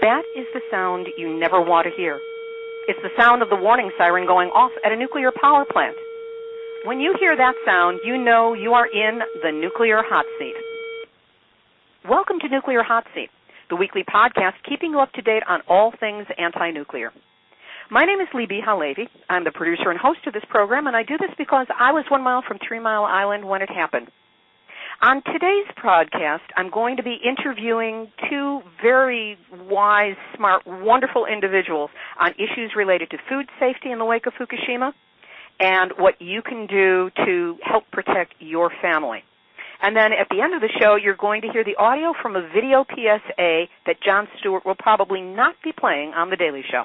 That is the sound you never want to hear. It's the sound of the warning siren going off at a nuclear power plant. When you hear that sound, you know you are in the nuclear hot seat. Welcome to Nuclear Hot Seat, the weekly podcast keeping you up to date on all things anti-nuclear. My name is Libby HaLevy. I'm the producer and host of this program, and I do this because I was one mile from Three Mile Island when it happened. On today's podcast, I'm going to be interviewing two very wise, smart, wonderful individuals on issues related to food safety in the wake of Fukushima and what you can do to help protect your family. And then at the end of the show, you're going to hear the audio from a video PSA that Jon Stewart will probably not be playing on The Daily Show.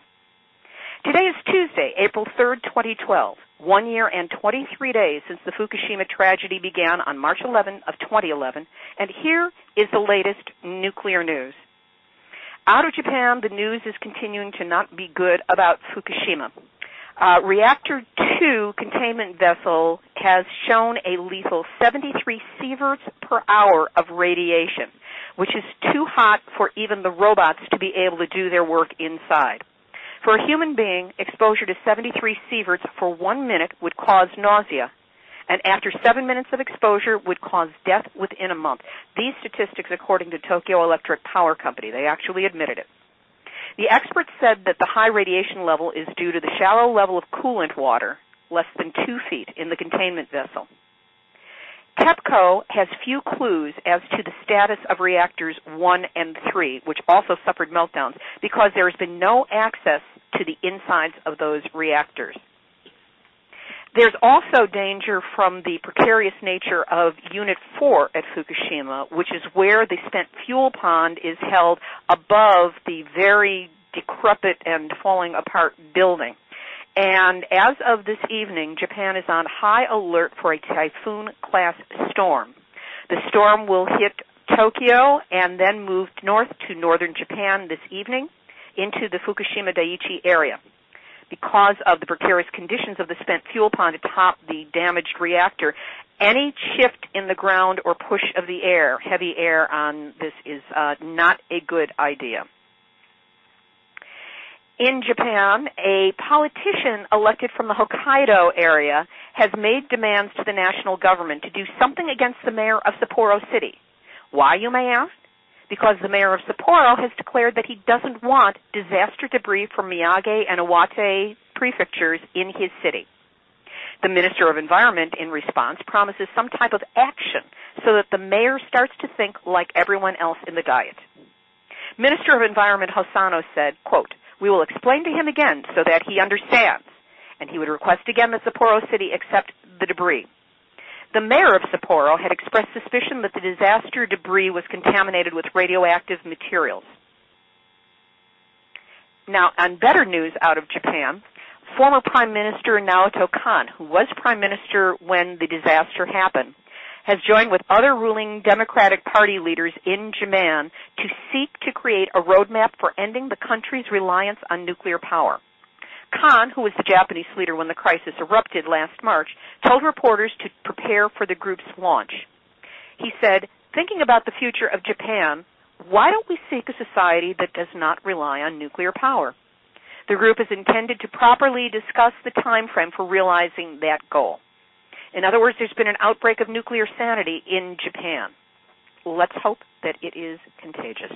Today is Tuesday, April 3rd, 2012 one year and 23 days since the Fukushima tragedy began on March 11 of 2011, and here is the latest nuclear news. Out of Japan, the news is continuing to not be good about Fukushima. Uh, reactor 2 containment vessel has shown a lethal 73 sieverts per hour of radiation, which is too hot for even the robots to be able to do their work inside. For a human being, exposure to 73 sieverts for one minute would cause nausea, and after seven minutes of exposure would cause death within a month. These statistics according to Tokyo Electric Power Company. They actually admitted it. The experts said that the high radiation level is due to the shallow level of coolant water, less than two feet, in the containment vessel. TEPCO has few clues as to the status of reactors 1 and 3, which also suffered meltdowns, because there has been no access to the insides of those reactors. There's also danger from the precarious nature of Unit 4 at Fukushima, which is where the spent fuel pond is held above the very decrepit and falling apart building. And as of this evening, Japan is on high alert for a typhoon class storm. The storm will hit Tokyo and then move north to northern Japan this evening into the Fukushima Daiichi area. Because of the precarious conditions of the spent fuel pond atop the damaged reactor, any shift in the ground or push of the air, heavy air on this is uh, not a good idea. In Japan, a politician elected from the Hokkaido area has made demands to the national government to do something against the mayor of Sapporo City. Why, you may ask? because the mayor of Sapporo has declared that he doesn't want disaster debris from Miyagi and Iwate prefectures in his city. The Minister of Environment, in response, promises some type of action so that the mayor starts to think like everyone else in the diet. Minister of Environment Hosono said, quote, we will explain to him again so that he understands. And he would request again that Sapporo City accept the debris. The mayor of Sapporo had expressed suspicion that the disaster debris was contaminated with radioactive materials. Now, on better news out of Japan, former Prime Minister Naoto Kan, who was Prime Minister when the disaster happened, has joined with other ruling Democratic Party leaders in Japan to seek to create a roadmap for ending the country's reliance on nuclear power. Kan, who was the Japanese leader when the crisis erupted last March, told reporters to prepare for the group's launch. He said, thinking about the future of Japan, why don't we seek a society that does not rely on nuclear power? The group is intended to properly discuss the time frame for realizing that goal. In other words, there's been an outbreak of nuclear sanity in Japan. Let's hope that it is contagious.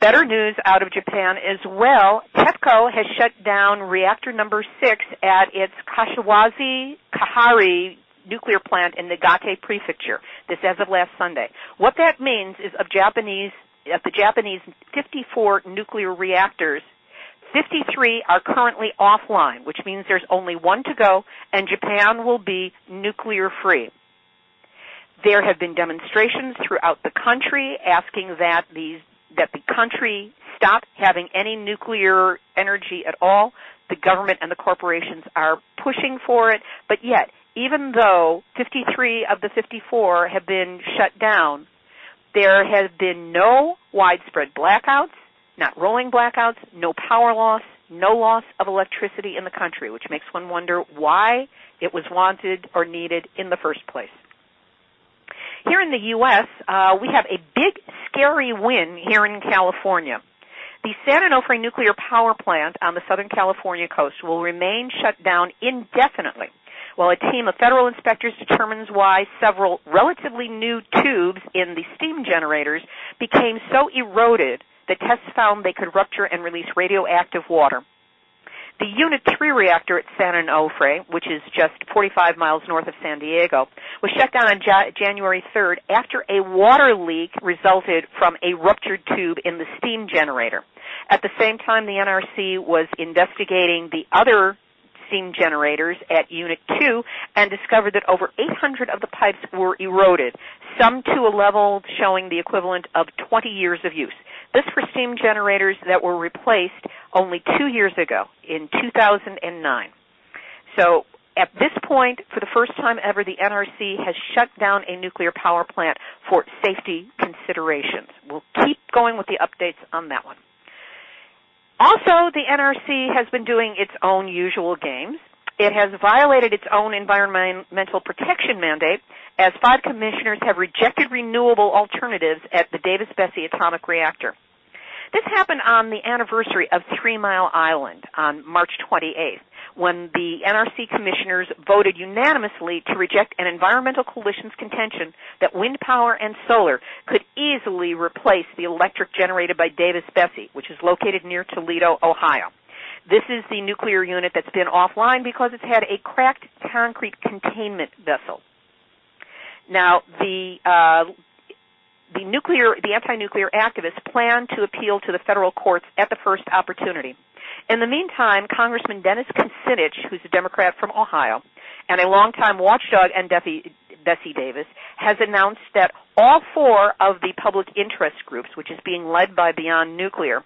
Better news out of Japan as well. TEPCO has shut down reactor number six at its Kashiwazaki Kariwa nuclear plant in Niigata Prefecture. This as of last Sunday. What that means is of Japanese, of the Japanese 54 nuclear reactors, 53 are currently offline, which means there's only one to go, and Japan will be nuclear free. There have been demonstrations throughout the country asking that these that the country stop having any nuclear energy at all. The government and the corporations are pushing for it, but yet, even though 53 of the 54 have been shut down, there has been no widespread blackouts, not rolling blackouts, no power loss, no loss of electricity in the country, which makes one wonder why it was wanted or needed in the first place. Here in the U.S., uh, we have a big scary win here in California. The San Onofre nuclear power plant on the Southern California coast will remain shut down indefinitely while a team of federal inspectors determines why several relatively new tubes in the steam generators became so eroded that tests found they could rupture and release radioactive water. The Unit 3 reactor at San Onofre, which is just 45 miles north of San Diego, was shut down on ja- January 3rd after a water leak resulted from a ruptured tube in the steam generator. At the same time, the NRC was investigating the other steam generators at Unit 2 and discovered that over 800 of the pipes were eroded, some to a level showing the equivalent of 20 years of use. This for steam generators that were replaced only two years ago in 2009. So at this point, for the first time ever, the NRC has shut down a nuclear power plant for safety considerations. We'll keep going with the updates on that one. Also, the NRC has been doing its own usual games. It has violated its own environmental protection mandate as five commissioners have rejected renewable alternatives at the Davis-Besse atomic reactor. This happened on the anniversary of Three Mile Island on March 28th when the NRC commissioners voted unanimously to reject an environmental coalition's contention that wind power and solar could easily replace the electric generated by Davis-Besse, which is located near Toledo, Ohio. This is the nuclear unit that's been offline because it's had a cracked concrete containment vessel. Now, the uh, the nuclear, the anti-nuclear activists plan to appeal to the federal courts at the first opportunity. In the meantime, Congressman Dennis Kucinich, who's a Democrat from Ohio, and a longtime watchdog and Besse Davis, has announced that all four of the public interest groups, which is being led by Beyond Nuclear,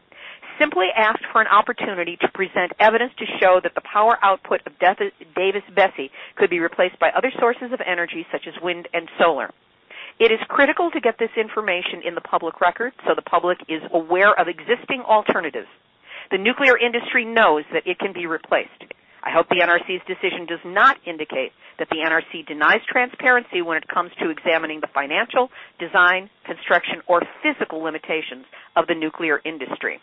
simply asked for an opportunity to present evidence to show that the power output of Davis-Besse could be replaced by other sources of energy such as wind and solar. It is critical to get this information in the public record so the public is aware of existing alternatives. The nuclear industry knows that it can be replaced. I hope the NRC's decision does not indicate that the NRC denies transparency when it comes to examining the financial, design, construction, or physical limitations of the nuclear industry.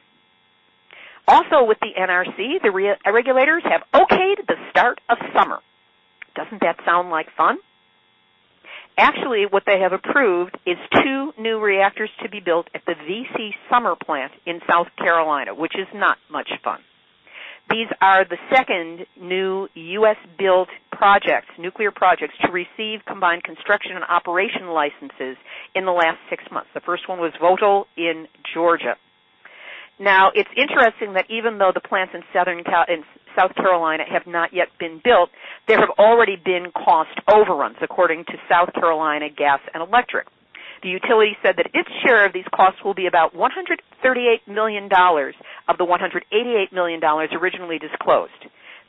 Also with the NRC, the re- regulators have okayed the start of summer. Doesn't that sound like fun? Actually, what they have approved is two new reactors to be built at the VC Summer plant in South Carolina, which is not much fun. These are the second new U.S. built projects, nuclear projects, to receive combined construction and operation licenses in the last six months. The first one was Vogtle in Georgia. Now, it's interesting that even though the plants in Southern Cal- in South Carolina have not yet been built, there have already been cost overruns, according to South Carolina Gas and Electric. The utility said that its share of these costs will be about $138 million of the $188 million originally disclosed.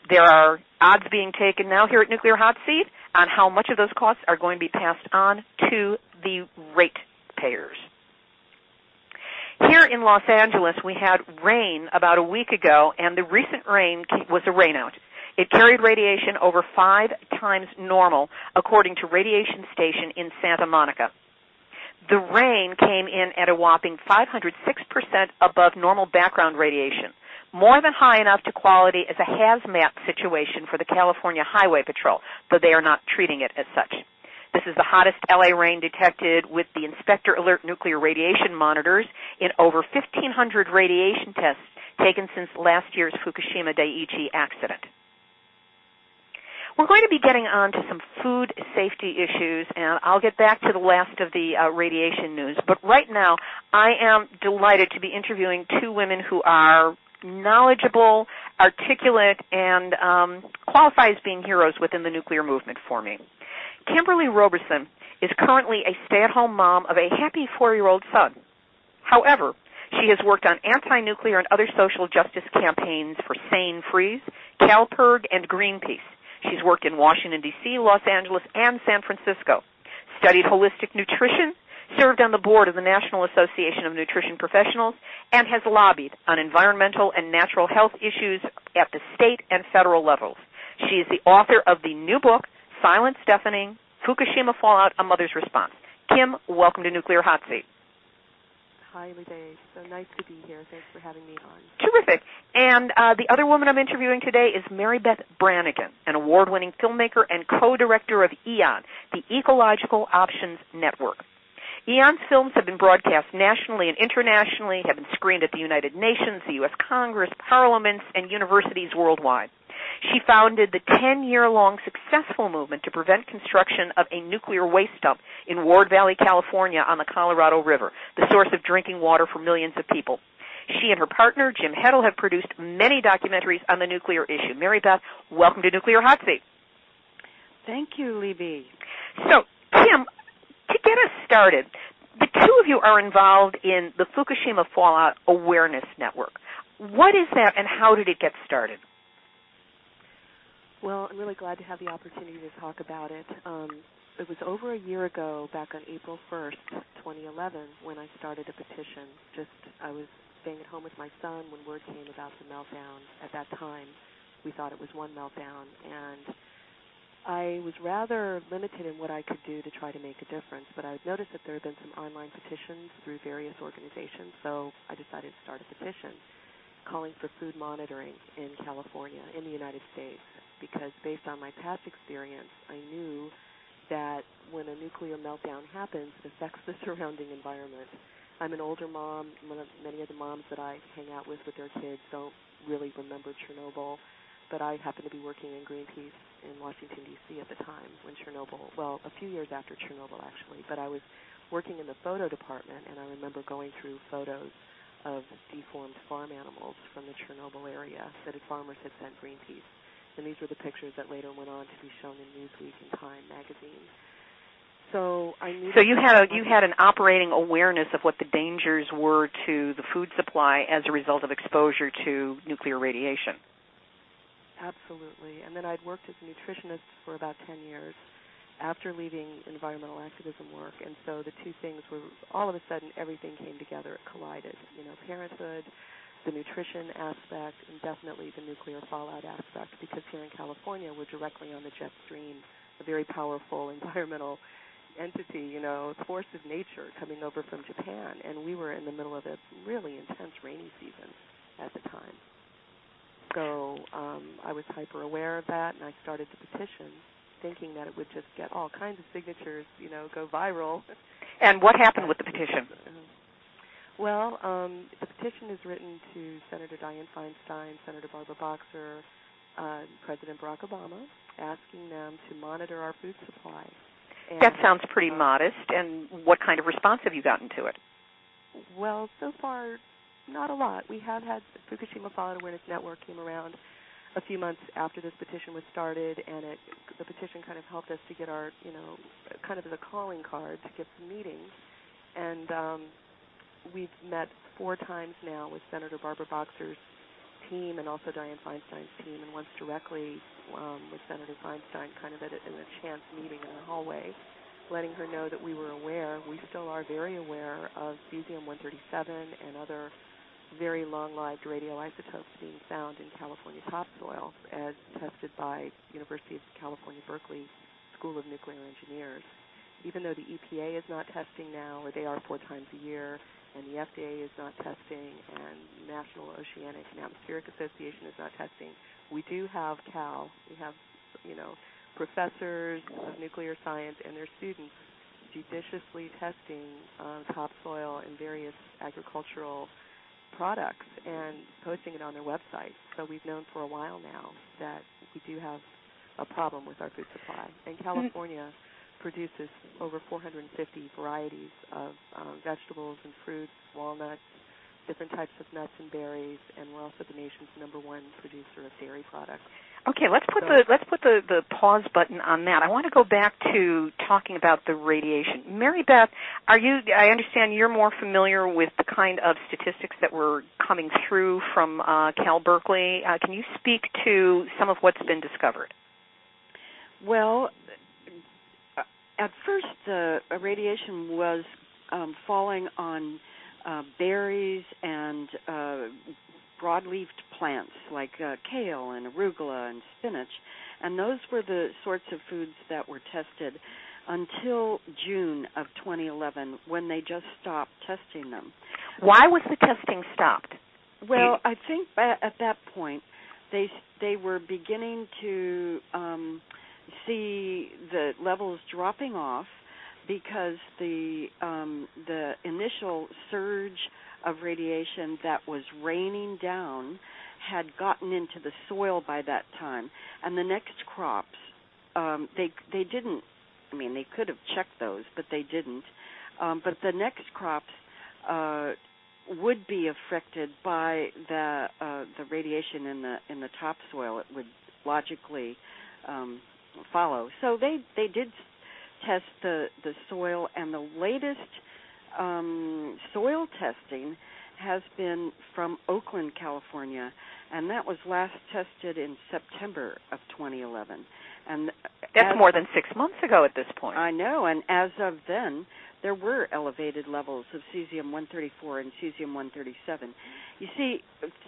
There are odds being taken now here at Nuclear Hot Seat on how much of those costs are going to be passed on to the ratepayers. In Los Angeles, we had rain about a week ago, and the recent rain was a rainout. It carried radiation over five times normal, according to Radiation Station in Santa Monica. The rain came in at a whopping 506% above normal background radiation, more than high enough to quality as a hazmat situation for the California Highway Patrol, though they are not treating it as such. This is the hottest LA rain detected with the Inspector Alert nuclear radiation monitors in over 1,500 radiation tests taken since last year's Fukushima Daiichi accident. We're going to be getting on to some food safety issues, and I'll get back to the last of the uh, radiation news. But right now, I am delighted to be interviewing two women who are knowledgeable, articulate, and um, qualify as being heroes within the nuclear movement for me. Kimberly Roberson is currently a stay-at-home mom of a happy four-year-old son. However, she has worked on anti-nuclear and other social justice campaigns for Sane Freeze, CalPIRG, and Greenpeace. She's worked in Washington, D.C., Los Angeles, and San Francisco. Studied holistic nutrition, served on the board of the National Association of Nutrition Professionals, and has lobbied on environmental and natural health issues at the state and federal levels. She is the author of the new book, Silence Deafening, Fukushima Fallout, A Mother's Response. Kim, welcome to Nuclear Hot Seat. Hi, Lee So nice to be here. Thanks for having me on. Terrific. And uh, the other woman I'm interviewing today is Mary Beth Brangan, an award-winning filmmaker and co-director of EON, the Ecological Options Network. EON's films have been broadcast nationally and internationally, have been screened at the United Nations, the U.S. Congress, parliaments, and universities worldwide. She founded the 10-year-long successful movement to prevent construction of a nuclear waste dump in Ward Valley, California on the Colorado River, the source of drinking water for millions of people. She and her partner, Jim Heddle, have produced many documentaries on the nuclear issue. Mary Beth, welcome to Nuclear Hot Seat. Thank you, Libby. So, Kim, to get us started, the two of you are involved in the Fukushima Fallout Awareness Network. What is that and how did it get started? Well, I'm really glad to have the opportunity to talk about it. Um, it was over a year ago, back on April 1st, 2011, when I started a petition. Just I was staying at home with my son when word came about the meltdown. At that time, we thought it was one meltdown, and I was rather limited in what I could do to try to make a difference. But I noticed that there had been some online petitions through various organizations, so I decided to start a petition calling for food monitoring in California, in the United States, because based on my past experience, I knew that when a nuclear meltdown happens, it affects the surrounding environment. I'm an older mom. Many of the moms that I hang out with with their kids don't really remember Chernobyl, but I happened to be working in Greenpeace in Washington D.C. at the time when Chernobyl. Well, a few years after Chernobyl actually, but I was working in the photo department, and I remember going through photos of deformed farm animals from the Chernobyl area that farmers had sent Greenpeace. And these were the pictures that later went on to be shown in Newsweek and Time magazine. So I knew. So you had a you had an operating awareness of what the dangers were to the food supply as a result of exposure to nuclear radiation. Absolutely. And then I'd worked as a nutritionist for about 10 years after leaving environmental activism work. And so the two things were all of a sudden everything came together, it collided. You know, parenthood, the nutrition aspect, and definitely the nuclear fallout aspect, because here in California we're directly on the jet stream, a very powerful environmental entity, you know, force of nature coming over from Japan. And we were in the middle of a really intense rainy season at the time. So um, I was hyper aware of that, and I started the petition thinking that it would just get all kinds of signatures, you know, go viral. And what happened with the petition? Well, um, the petition is written to Senator Dianne Feinstein, Senator Barbara Boxer, uh, President Barack Obama, asking them to monitor our food supply. And, that sounds pretty uh, modest. And what kind of response have you gotten to it? Well, so far, not a lot. We have had Fukushima Fallout Awareness Network came around a few months after this petition was started, and it, the petition kind of helped us to get our, you know, kind of as a calling card to get some meetings. And um, we've met four times now with Senator Barbara Boxer's team and also Dianne Feinstein's team, and once directly um, with Senator Feinstein, kind of at a, in a chance meeting in the hallway, letting her know that we were aware. We still are very aware of cesium-137 and other very long-lived radioisotopes being found in California topsoil as tested by University of California, Berkeley School of Nuclear Engineers. Even though the EPA is not testing now, or they are four times a year, and the FDA is not testing, and National Oceanic and Atmospheric Association is not testing, we do have CAL. We have, you know, professors of nuclear science and their students judiciously testing uh, topsoil and various agricultural products and posting it on their website. So we've known for a while now that we do have a problem with our food supply. And mm-hmm. California mm-hmm. Produces over 450 varieties of um, vegetables and fruits, walnuts, different types of nuts and berries, and we're also the nation's number one producer of dairy products. Okay, let's put the let's put the, the pause button on that. I want to go back to talking about the radiation. Mary Beth, are you I understand you're more familiar with the kind of statistics that were coming through from uh, Cal Berkeley. Uh, can you speak to some of what's been discovered? Well, at first the radiation was um, falling on uh, berries and uh, broad-leafed plants like uh, kale and arugula and spinach, and those were the sorts of foods that were tested until June of 2011 when they just stopped testing them. Why was the testing stopped? Well, I think at that point they they were beginning to um, see the levels dropping off because the um, the initial surge of radiation that was raining down had gotten into the soil by that time, and the next crops um, they they didn't. I mean, they could have checked those, but they didn't. Um, but the next crops uh, would be affected by the uh, the radiation in the in the topsoil. It would logically um, follow. So they they did test the the soil, and the latest um, soil testing has been from Oakland, California, and that was last tested in September of 2011. And that's more than six months ago at this point. I know, and as of then, there were elevated levels of cesium 134 and cesium 137. You see,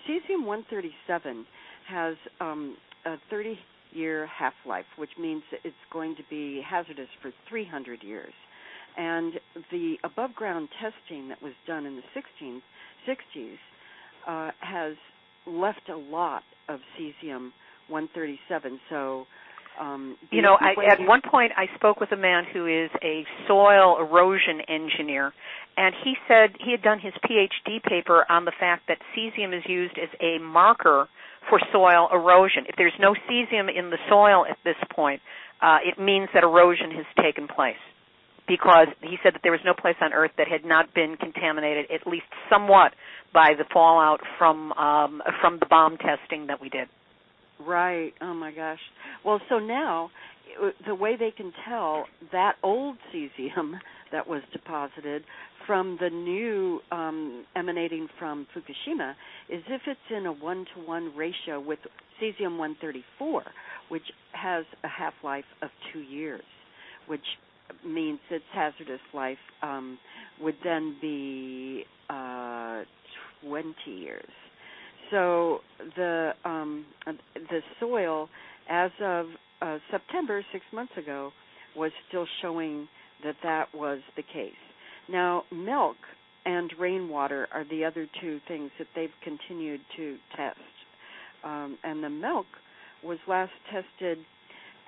cesium 137 has um, a 30 year half life, which means it's going to be hazardous for 300 years. And the above ground testing that was done in the 16, 60s uh, has left a lot of cesium 137. So um, you know, I, at one point I spoke with a man who is a soil erosion engineer, and he said he had done his PhD paper on the fact that cesium is used as a marker for soil erosion. If there's no cesium in the soil at this point, uh, it means that erosion has taken place. Because he said that there was no place on Earth that had not been contaminated, at least somewhat, by the fallout from um, from the bomb testing that we did. Right. Oh my gosh. Well, so now the way they can tell that old cesium that was deposited from the new um, emanating from Fukushima is if it's in a one to one ratio with cesium 134, which has a half life of two years, which means its hazardous life um, would then be uh, 20 years. So the um, the soil, as of uh, September six months ago, was still showing that that was the case. Now, milk and rainwater are the other two things that they've continued to test. Um, and the milk was last tested.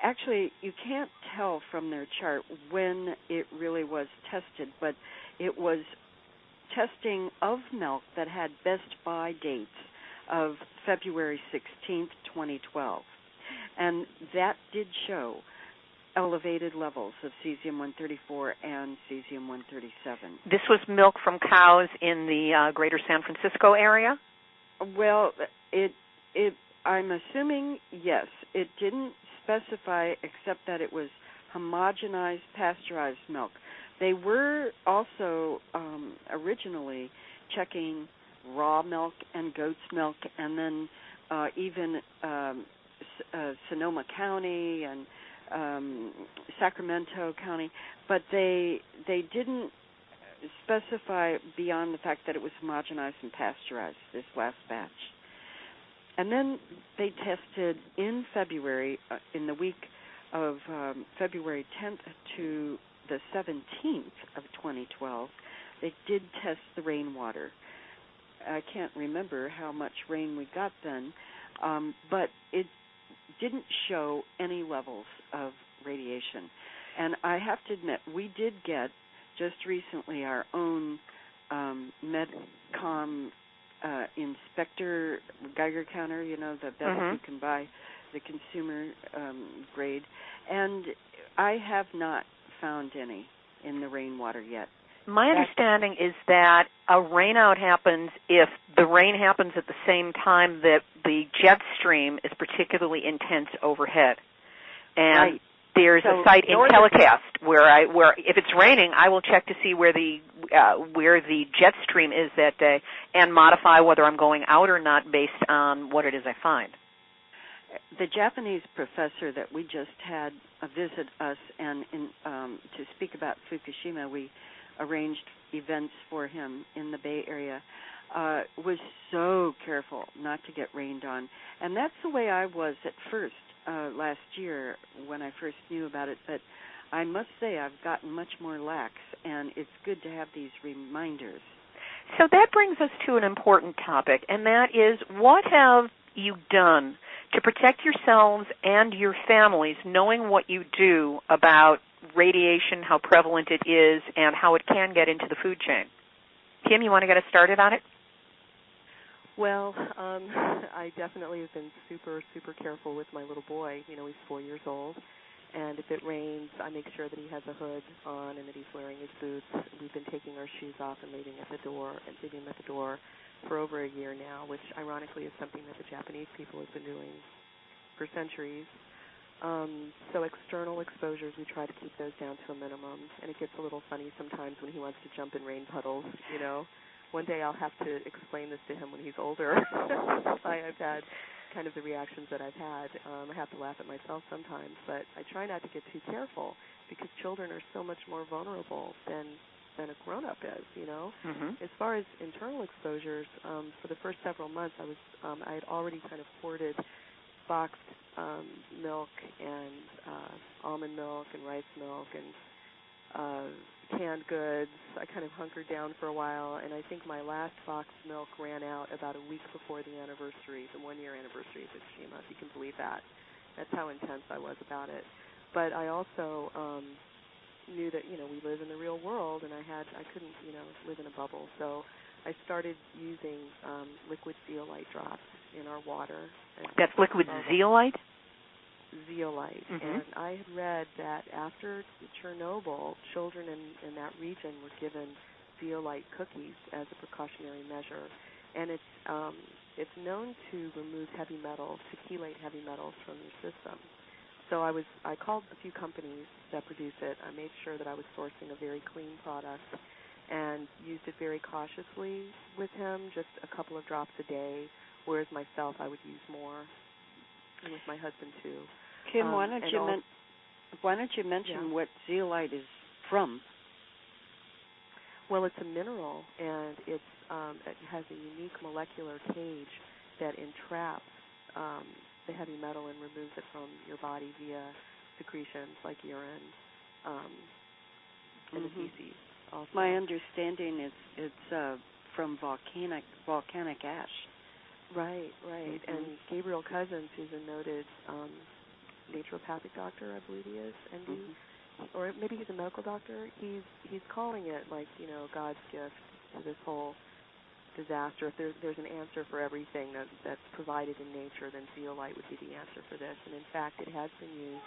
Actually, you can't tell from their chart when it really was tested, but it was testing of milk that had best buy dates of February 16th, 2012. And that did show elevated levels of cesium 134 and cesium 137. This was milk from cows in the uh, greater San Francisco area? Well, it it I'm assuming yes. It didn't specify except that it was homogenized pasteurized milk. They were also um, originally checking raw milk and goat's milk, and then uh, even um, uh, Sonoma County and um, Sacramento County, but they they didn't specify beyond the fact that it was homogenized and pasteurized this last batch. And then they tested in February, uh, in the week of um, February 10th to the 17th of 2012, they did test the rainwater I can't remember how much rain we got then, um, but it didn't show any levels of radiation. And I have to admit, we did get just recently our own um, Medcom uh, inspector Geiger counter, you know, the best mm-hmm. you can buy, the consumer um, grade, and I have not found any in the rainwater yet. My understanding is that a rainout happens if the rain happens at the same time that the jet stream is particularly intense overhead. And right. there's so a site Intellicast where I where if it's raining, I will check to see where the uh, where the jet stream is that day and modify whether I'm going out or not based on what it is I find. The Japanese professor that we just had visit us and in, um, to speak about Fukushima, we arranged events for him in the Bay Area, uh, was so careful not to get rained on. And that's the way I was at first uh, last year when I first knew about it. But I must say I've gotten much more lax, and it's good to have these reminders. So that brings us to an important topic, and that is what have you done to protect yourselves and your families, knowing what you do about radiation, how prevalent it is, and how it can get into the food chain? Kim, you want to get us started on it? Well, um, I definitely have been super, super careful with my little boy. You know, he's four years old, and if it rains, I make sure that he has a hood on and that he's wearing his boots. We've been taking our shoes off and leaving at the door and leaving at the door for over a year now, which ironically is something that the Japanese people have been doing for centuries. Um, so external exposures, we try to keep those down to a minimum, and it gets a little funny sometimes when he wants to jump in rain puddles. You know, one day I'll have to explain this to him when he's older. why I've had kind of the reactions that I've had. Um, I have to laugh at myself sometimes, but I try not to get too careful because children are so much more vulnerable than than a grown up is. You know, mm-hmm. as far as internal exposures, um, for the first several months, I was um, I had already kind of hoarded boxed um, milk and uh, almond milk and rice milk and uh, canned goods. I kind of hunkered down for a while, and I think my last box milk ran out about a week before the anniversary, the one year anniversary of Fukushima, if you can believe that. That's how intense I was about it. But I also um, knew that you know we live in the real world, and I had I couldn't you know live in a bubble, so I started using um, liquid zeolite drops in our water. That's liquid zeolite zeolite. Mm-hmm. And I had read that after Chernobyl, children in, in that region were given zeolite cookies as a precautionary measure. And it's um, it's known to remove heavy metals, to chelate heavy metals from your system. So I was I called a few companies that produce it. I made sure that I was sourcing a very clean product and used it very cautiously with him, just a couple of drops a day. Whereas myself, I would use more, and with my husband too. Kim, Um, why don't you men- why don't you mention Yeah. what zeolite is from? Well, it's a mineral, and it's um, it has a unique molecular cage that entraps um, the heavy metal and removes it from your body via secretions like urine um, and Mhm. the feces. Also. My understanding is it's uh, from volcanic volcanic ash. Right, right. Mhm. And Gabriel Cousens, who's a noted um, naturopathic doctor, I believe he is, and Mhm. or maybe he's a medical doctor. He's he's calling it like you know God's gift to this whole disaster. If there's there's an answer for everything that that's provided in nature, then zeolite would be the answer for this. And in fact, it has been used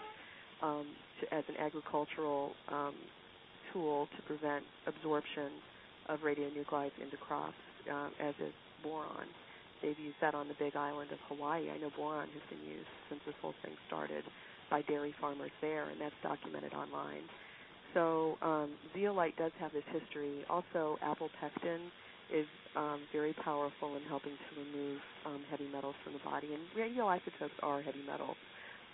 um, to, as an agricultural um, tool to prevent absorption of radionuclides into crops, um, as is boron. They've used that on the Big Island of Hawaii. I know boron has been used since this whole thing started by dairy farmers there, and that's documented online. So um, zeolite does have this history. Also, apple pectin is um, very powerful in helping to remove um, heavy metals from the body, and radioisotopes are heavy metals.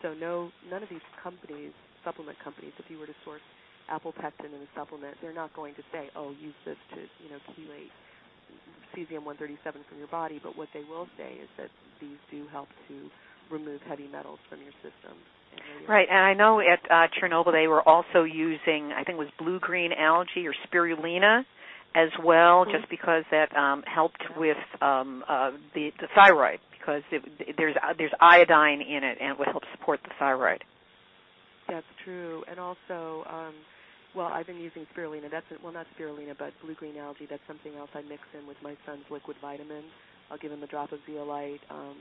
So no, none of these companies, supplement companies, if you were to source apple pectin in a supplement, they're not going to say, "Oh, use this to, you know, chelate cesium-137 from your body." But what they will say is that these do help to remove heavy metals from your system. And Right, and I know at uh, Chernobyl they were also using, I think it was blue-green algae or spirulina as well, Mhm. just because that um, helped with um, uh, the, the thyroid because it, there's uh, there's iodine in it and it would help support the thyroid. That's true. And also, um, well, I've been using spirulina. That's well, not spirulina, but blue green algae. That's something else I mix in with my son's liquid vitamin. I'll give him a drop of zeolite, um,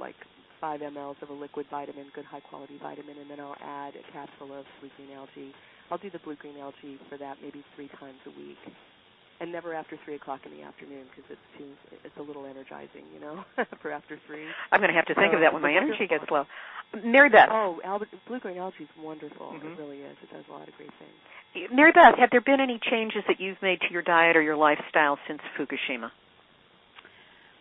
like five mLs of a liquid vitamin, good high quality vitamin, and then I'll add a capsule of blue green algae. I'll do the blue green algae for that maybe three times a week, and never after three o'clock in the afternoon because it's too it's a little energizing, you know, for after three. I'm going to have to think So of that when my energy gets low. Mary Beth, Oh, Albert, blue green algae is wonderful. Mhm. It really is. It does a lot of great things. Mary Beth, have there been any changes that you've made to your diet or your lifestyle since Fukushima?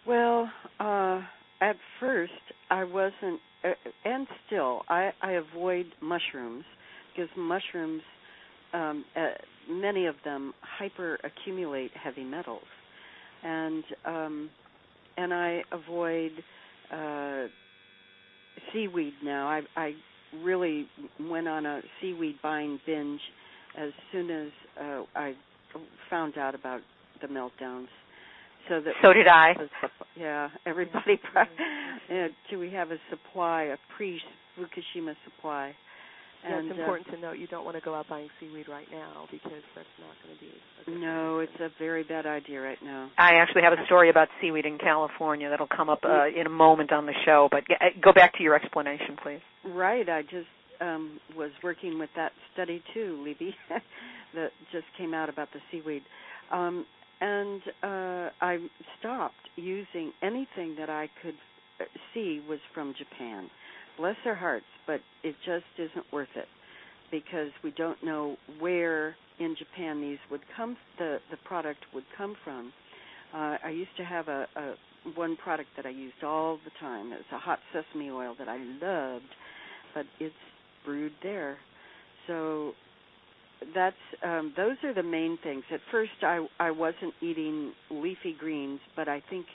Well, uh, at first I wasn't, uh, and still I, I avoid mushrooms because mushrooms, um, uh, many of them hyper accumulate heavy metals, and um, and I avoid uh, seaweed now. I, I really went on a seaweed buying binge as soon as uh, I found out about the meltdowns. So that so did I. Yeah, everybody. Mm-hmm. do we have a supply, a pre Fukushima supply? Yeah, and, it's important uh, to note you don't want to go out buying seaweed right now because that's not going to be. no, it's a very bad idea right now. I actually have a story about seaweed in California that'll come up uh, in a moment on the show. But uh, go back to your explanation, please. Right. I just um, was working with that study too, Libby, that just came out about the seaweed. Um, and uh, I stopped using anything that I could uh, see was from Japan. Bless their hearts, but it just isn't worth it because we don't know where in Japan these would come the the product would come from. Uh, I used to have a, a one product that I used all the time. It was a hot sesame oil that I loved, but it's brewed there. So that's um those are the main things. At first I I wasn't eating leafy greens, but I think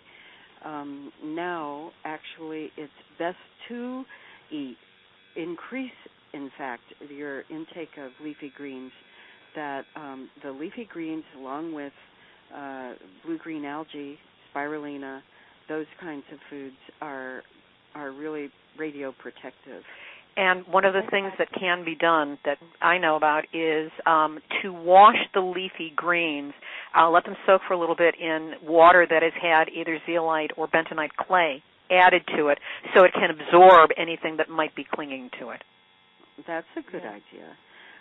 um now actually it's best to eat increase in fact your intake of leafy greens that um the leafy greens along with uh blue green algae, spirulina, those kinds of foods are are really radioprotective. And one of the things that can be done that I know about is um, to wash the leafy greens, uh, let them soak for a little bit in water that has had either zeolite or bentonite clay added to it so it can absorb anything that might be clinging to it. That's a good Yeah. idea.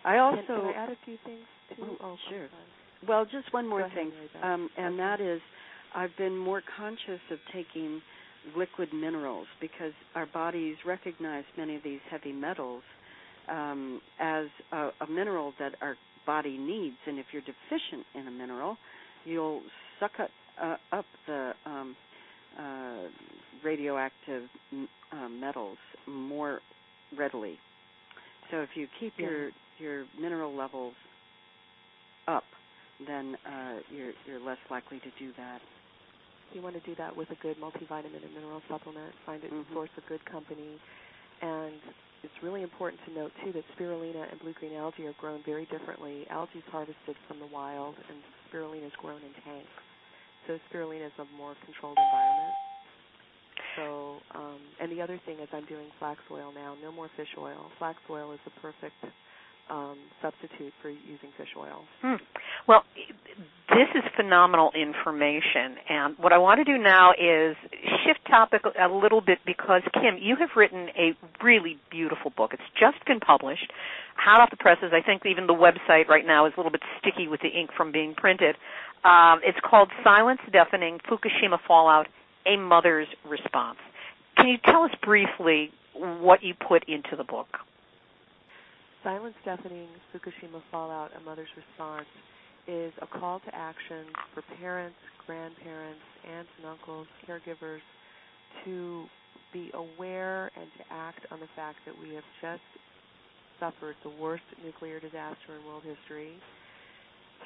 I also Can, can I add a few things too? Oh, oh sure. Well, just one more ahead, thing, Mary um, and Okay. that is, I've been more conscious of taking liquid minerals because our bodies recognize many of these heavy metals um, as a, a mineral that our body needs, and if you're deficient in a mineral, you'll suck up, uh, up the um, uh, radioactive m- uh, metals more readily. So if you keep Yeah. your your mineral levels up, then uh, you're you're less likely to do that. You want to do that with a good multivitamin and mineral supplement. Find it Mhm. source a good company, and it's really important to note too that spirulina and blue green algae are grown very differently. Algae is harvested from the wild, and spirulina is grown in tanks. So spirulina is a more controlled environment. So, um, and the other thing is I'm doing flax oil now. No more fish oil. Flax oil is the perfect um, substitute for using fish oil. Hmm. Well, this is phenomenal information, and what I want to do now is shift topic a little bit because Kim, you have written a really beautiful book. It's just been published, hot off the presses. I think even the website right now is a little bit sticky with the ink from being printed. Um, it's called "Silence Deafening: Fukushima Fallout: A Mother's Response." Can you tell us briefly what you put into the book? Silence Deafening Fukushima Fallout A Mother's Response is a call to action for parents, grandparents, aunts and uncles, caregivers to be aware and to act on the fact that we have just suffered the worst nuclear disaster in world history.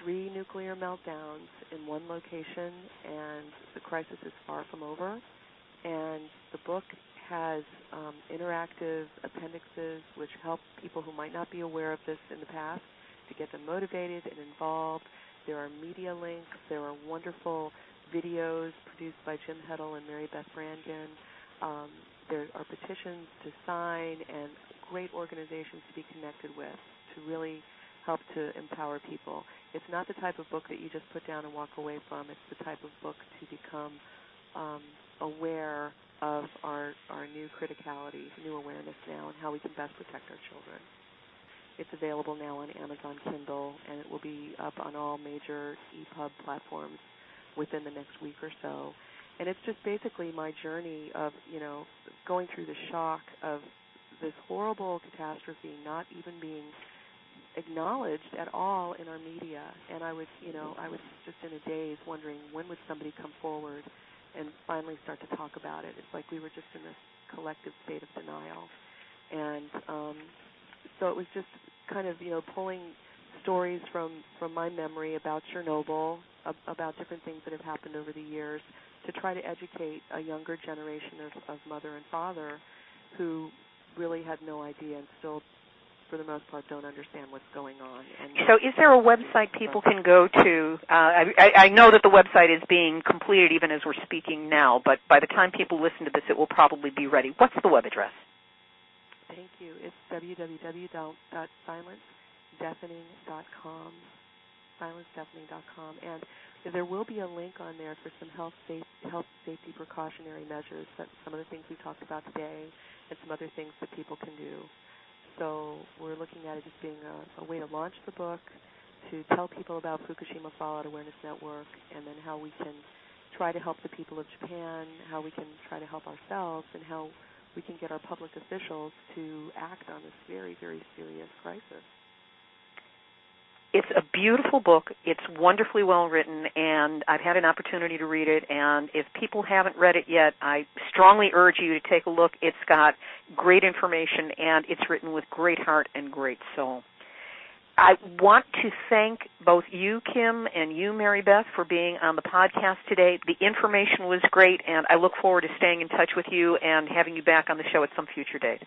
Three nuclear meltdowns in one location, and the crisis is far from over. And the book has um, interactive appendixes which help people who might not be aware of this in the past to get them motivated and involved. There are media links. There are wonderful videos produced by Jim Heddle and Mary Beth Brangan. Um, there are petitions to sign and great organizations to be connected with to really help to empower people. It's not the type of book that you just put down and walk away from. It's the type of book to become um, aware of our our new criticality, new awareness now, and how we can best protect our children. It's available now on Amazon Kindle, and it will be up on all major EPUB platforms within the next week or so. And it's just basically my journey of you know going through the shock of this horrible catastrophe not even being acknowledged at all in our media. And I was you know I was just in a daze, wondering when would somebody come forward and finally start to talk about it. It's like we were just in this collective state of denial. And um, so it was just kind of, you know, pulling stories from, from my memory about Chernobyl, ab- about different things that have happened over the years, to try to educate a younger generation of, of mother and father who really had no idea and still for the most part don't understand what's going on. And so, is there a website people can go to? Uh, I, I know that the website is being completed even as we're speaking now, but by the time people listen to this, it will probably be ready. What's the web address? Thank you. It's www.silencedeafening.com. Silencedeafening.com, and there will be a link on there for some health, safe, health safety precautionary measures. That some of the things we talked about today, and some other things that people can do. So we're looking at it as being a, a way to launch the book, to tell people about Fukushima Fallout Awareness Network, and then how we can try to help the people of Japan, how we can try to help ourselves, and how we can get our public officials to act on this very, very serious crisis. It's a beautiful book. It's wonderfully well written, and I've had an opportunity to read it. And if people haven't read it yet, I strongly urge you to take a look. It's got great information, and it's written with great heart and great soul. I want to thank both you, Kim, and you, Mary Beth, for being on the podcast today. The information was great, and I look forward to staying in touch with you and having you back on the show at some future date.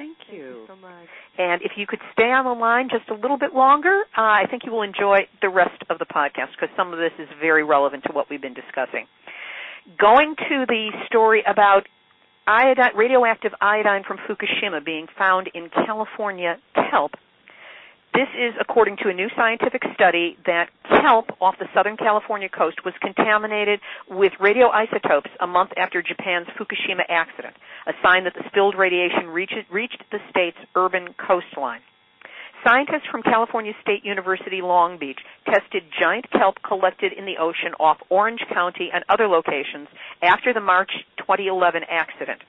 Thank you. Thank you so much. And if you could stay on the line just a little bit longer, uh, I think you will enjoy the rest of the podcast because some of this is very relevant to what we've been discussing. Going to the story about iodine, radioactive iodine from Fukushima being found in California kelp this is according to a new scientific study that kelp off the Southern California coast was contaminated with radioisotopes a month after Japan's Fukushima accident, a sign that the spilled radiation reached, the state's urban coastline. Scientists from California State University Long Beach tested giant kelp collected in the ocean off Orange County and other locations after the March 2011 accident.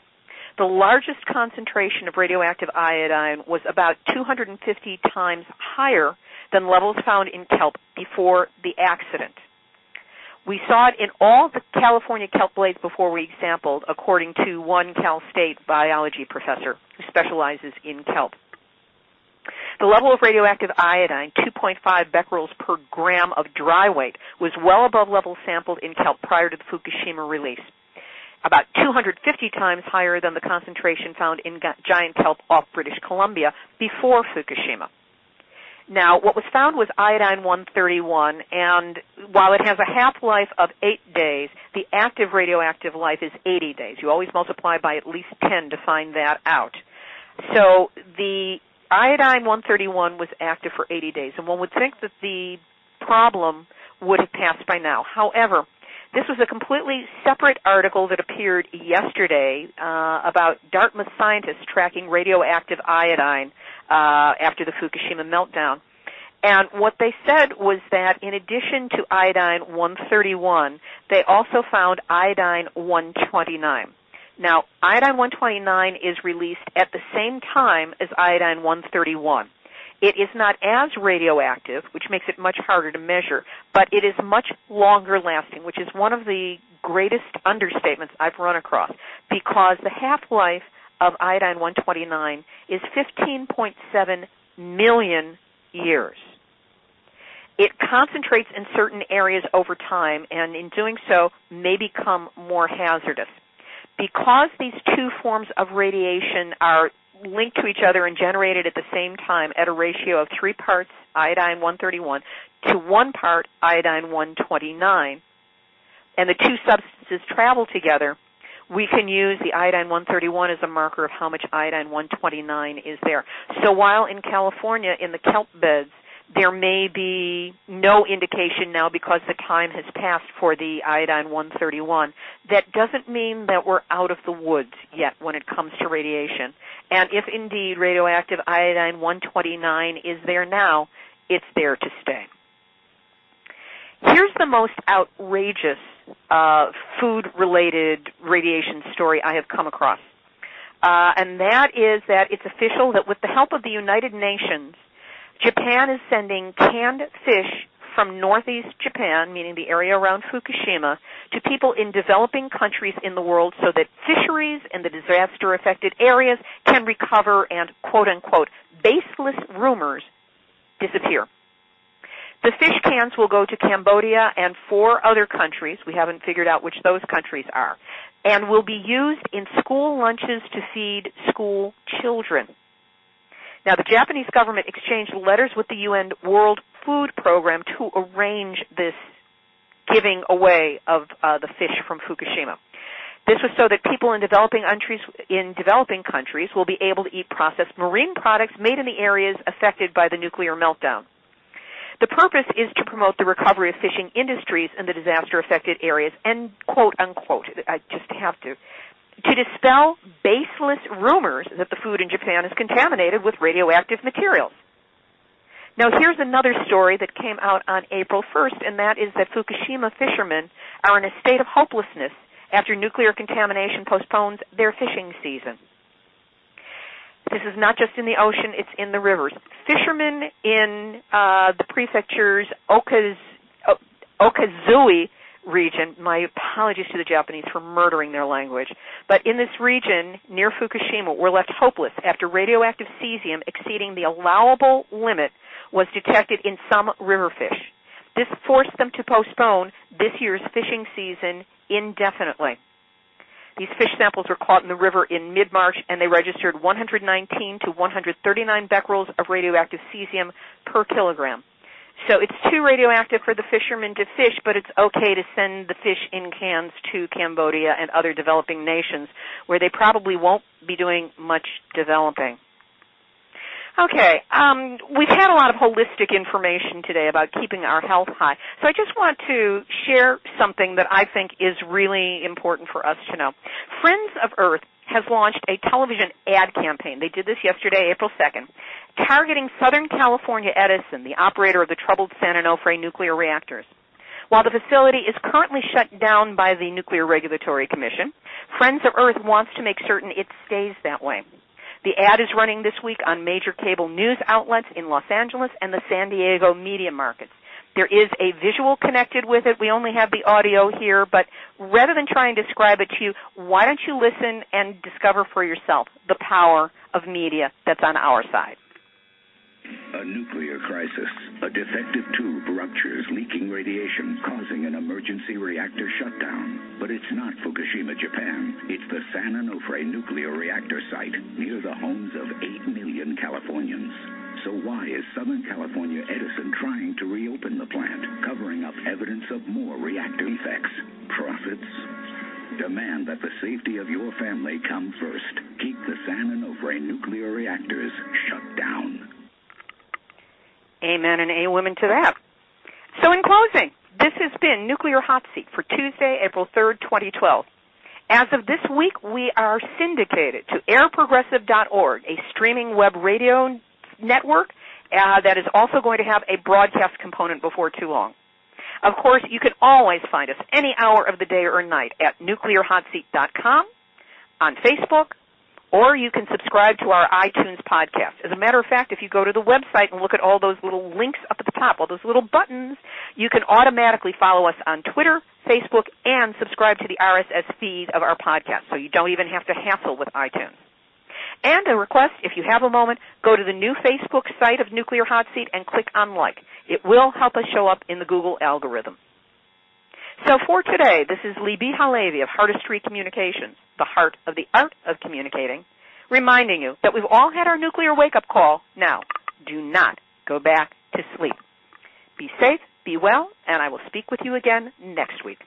The largest concentration of radioactive iodine was about 250 times higher than levels found in kelp before the accident. We saw it in all the California kelp blades before we sampled, according to one Cal State biology professor who specializes in kelp. The level of radioactive iodine, 2.5 becquerels per gram of dry weight, was well above levels sampled in kelp prior to the Fukushima release about 250 times higher than the concentration found in giant kelp off British Columbia before Fukushima. Now, what was found was iodine 131, and while it has a half-life of 8 days, the active radioactive life is 80 days. You always multiply by at least 10 to find that out. So the iodine 131 was active for 80 days, and one would think that the problem would have passed by now. However, this was a completely separate article that appeared yesterday uh, about Dartmouth scientists tracking radioactive iodine uh, after the Fukushima meltdown. And what they said was that in addition to iodine 131, they also found iodine 129. Now, iodine 129 is released at the same time as iodine 131. It is not as radioactive, which makes it much harder to measure, but it is much longer lasting, which is one of the greatest understatements I've run across because the half-life of iodine 129 is 15.7 million years. It concentrates in certain areas over time and in doing so may become more hazardous. Because these two forms of radiation are linked to each other and generated at the same time at a ratio of three parts iodine 131 to one part iodine 129, and the two substances travel together, we can use the iodine 131 as a marker of how much iodine 129 is there. So while in California, in the kelp beds, there may be no indication now because the time has passed for the iodine 131. That doesn't mean that we're out of the woods yet when it comes to radiation. And if indeed radioactive iodine 129 is there now, it's there to stay. Here's the most outrageous uh, food-related radiation story I have come across. Uh, and that is that it's official that with the help of the United Nations, Japan is sending canned fish from northeast Japan, meaning the area around Fukushima, to people in developing countries in the world so that fisheries in the disaster affected areas can recover and quote unquote baseless rumors disappear. The fish cans will go to Cambodia and four other countries. We haven't figured out which those countries are. And will be used in school lunches to feed school children. Now, the Japanese government exchanged letters with the UN World Food Program to arrange this giving away of uh, the fish from Fukushima. This was so that people in developing countries in developing countries will be able to eat processed marine products made in the areas affected by the nuclear meltdown. The purpose is to promote the recovery of fishing industries in the disaster affected areas and quote unquote I just have to to dispel baseless rumors that the food in Japan is contaminated with radioactive materials. Now here's another story that came out on April 1st and that is that Fukushima fishermen are in a state of hopelessness after nuclear contamination postpones their fishing season. This is not just in the ocean, it's in the rivers. Fishermen in uh, the prefecture's Okaz, Okazui region, my apologies to the Japanese for murdering their language, but in this region near Fukushima we're left hopeless after radioactive cesium exceeding the allowable limit was detected in some river fish. This forced them to postpone this year's fishing season indefinitely. These fish samples were caught in the river in mid-March and they registered 119 to 139 becquerels of radioactive cesium per kilogram. So it's too radioactive for the fishermen to fish, but it's okay to send the fish in cans to Cambodia and other developing nations where they probably won't be doing much developing. Okay, um, we've had a lot of holistic information today about keeping our health high. So I just want to share something that I think is really important for us to know. Friends of Earth has launched a television ad campaign. They did this yesterday, April 2nd, targeting Southern California Edison, the operator of the troubled San Onofre nuclear reactors. While the facility is currently shut down by the Nuclear Regulatory Commission, Friends of Earth wants to make certain it stays that way. The ad is running this week on major cable news outlets in Los Angeles and the San Diego media markets. There is a visual connected with it. We only have the audio here, but rather than try and describe it to you, why don't you listen and discover for yourself the power of media that's on our side? A nuclear crisis. A defective tube ruptures, leaking radiation, causing an emergency reactor shutdown. But it's not Fukushima, Japan. It's the San Onofre nuclear reactor site near the homes of 8 million Californians. So why is Southern California Edison trying to reopen the plant, covering up evidence of more reactor defects? Profits? Demand that the safety of your family come first. Keep the San Onofre nuclear reactors shut down. Amen and a women to that. So in closing, this has been Nuclear Hot Seat for Tuesday, April 3rd, 2012. As of this week, we are syndicated to airprogressive.org, a streaming web radio network uh, that is also going to have a broadcast component before too long. Of course, you can always find us any hour of the day or night at nuclearhotseat.com, on Facebook, or you can subscribe to our iTunes podcast. As a matter of fact, if you go to the website and look at all those little links up at the top, all those little buttons, you can automatically follow us on Twitter, Facebook, and subscribe to the RSS feed of our podcast, so you don't even have to hassle with iTunes. And a request, if you have a moment, go to the new Facebook site of Nuclear Hot Seat and click on like. It will help us show up in the Google algorithm. So for today, this is Libbe HaLevy of Heartistry Communications, the heart of the art of communicating, reminding you that we've all had our nuclear wake-up call. Now, do not go back to sleep. Be safe, be well, and I will speak with you again next week.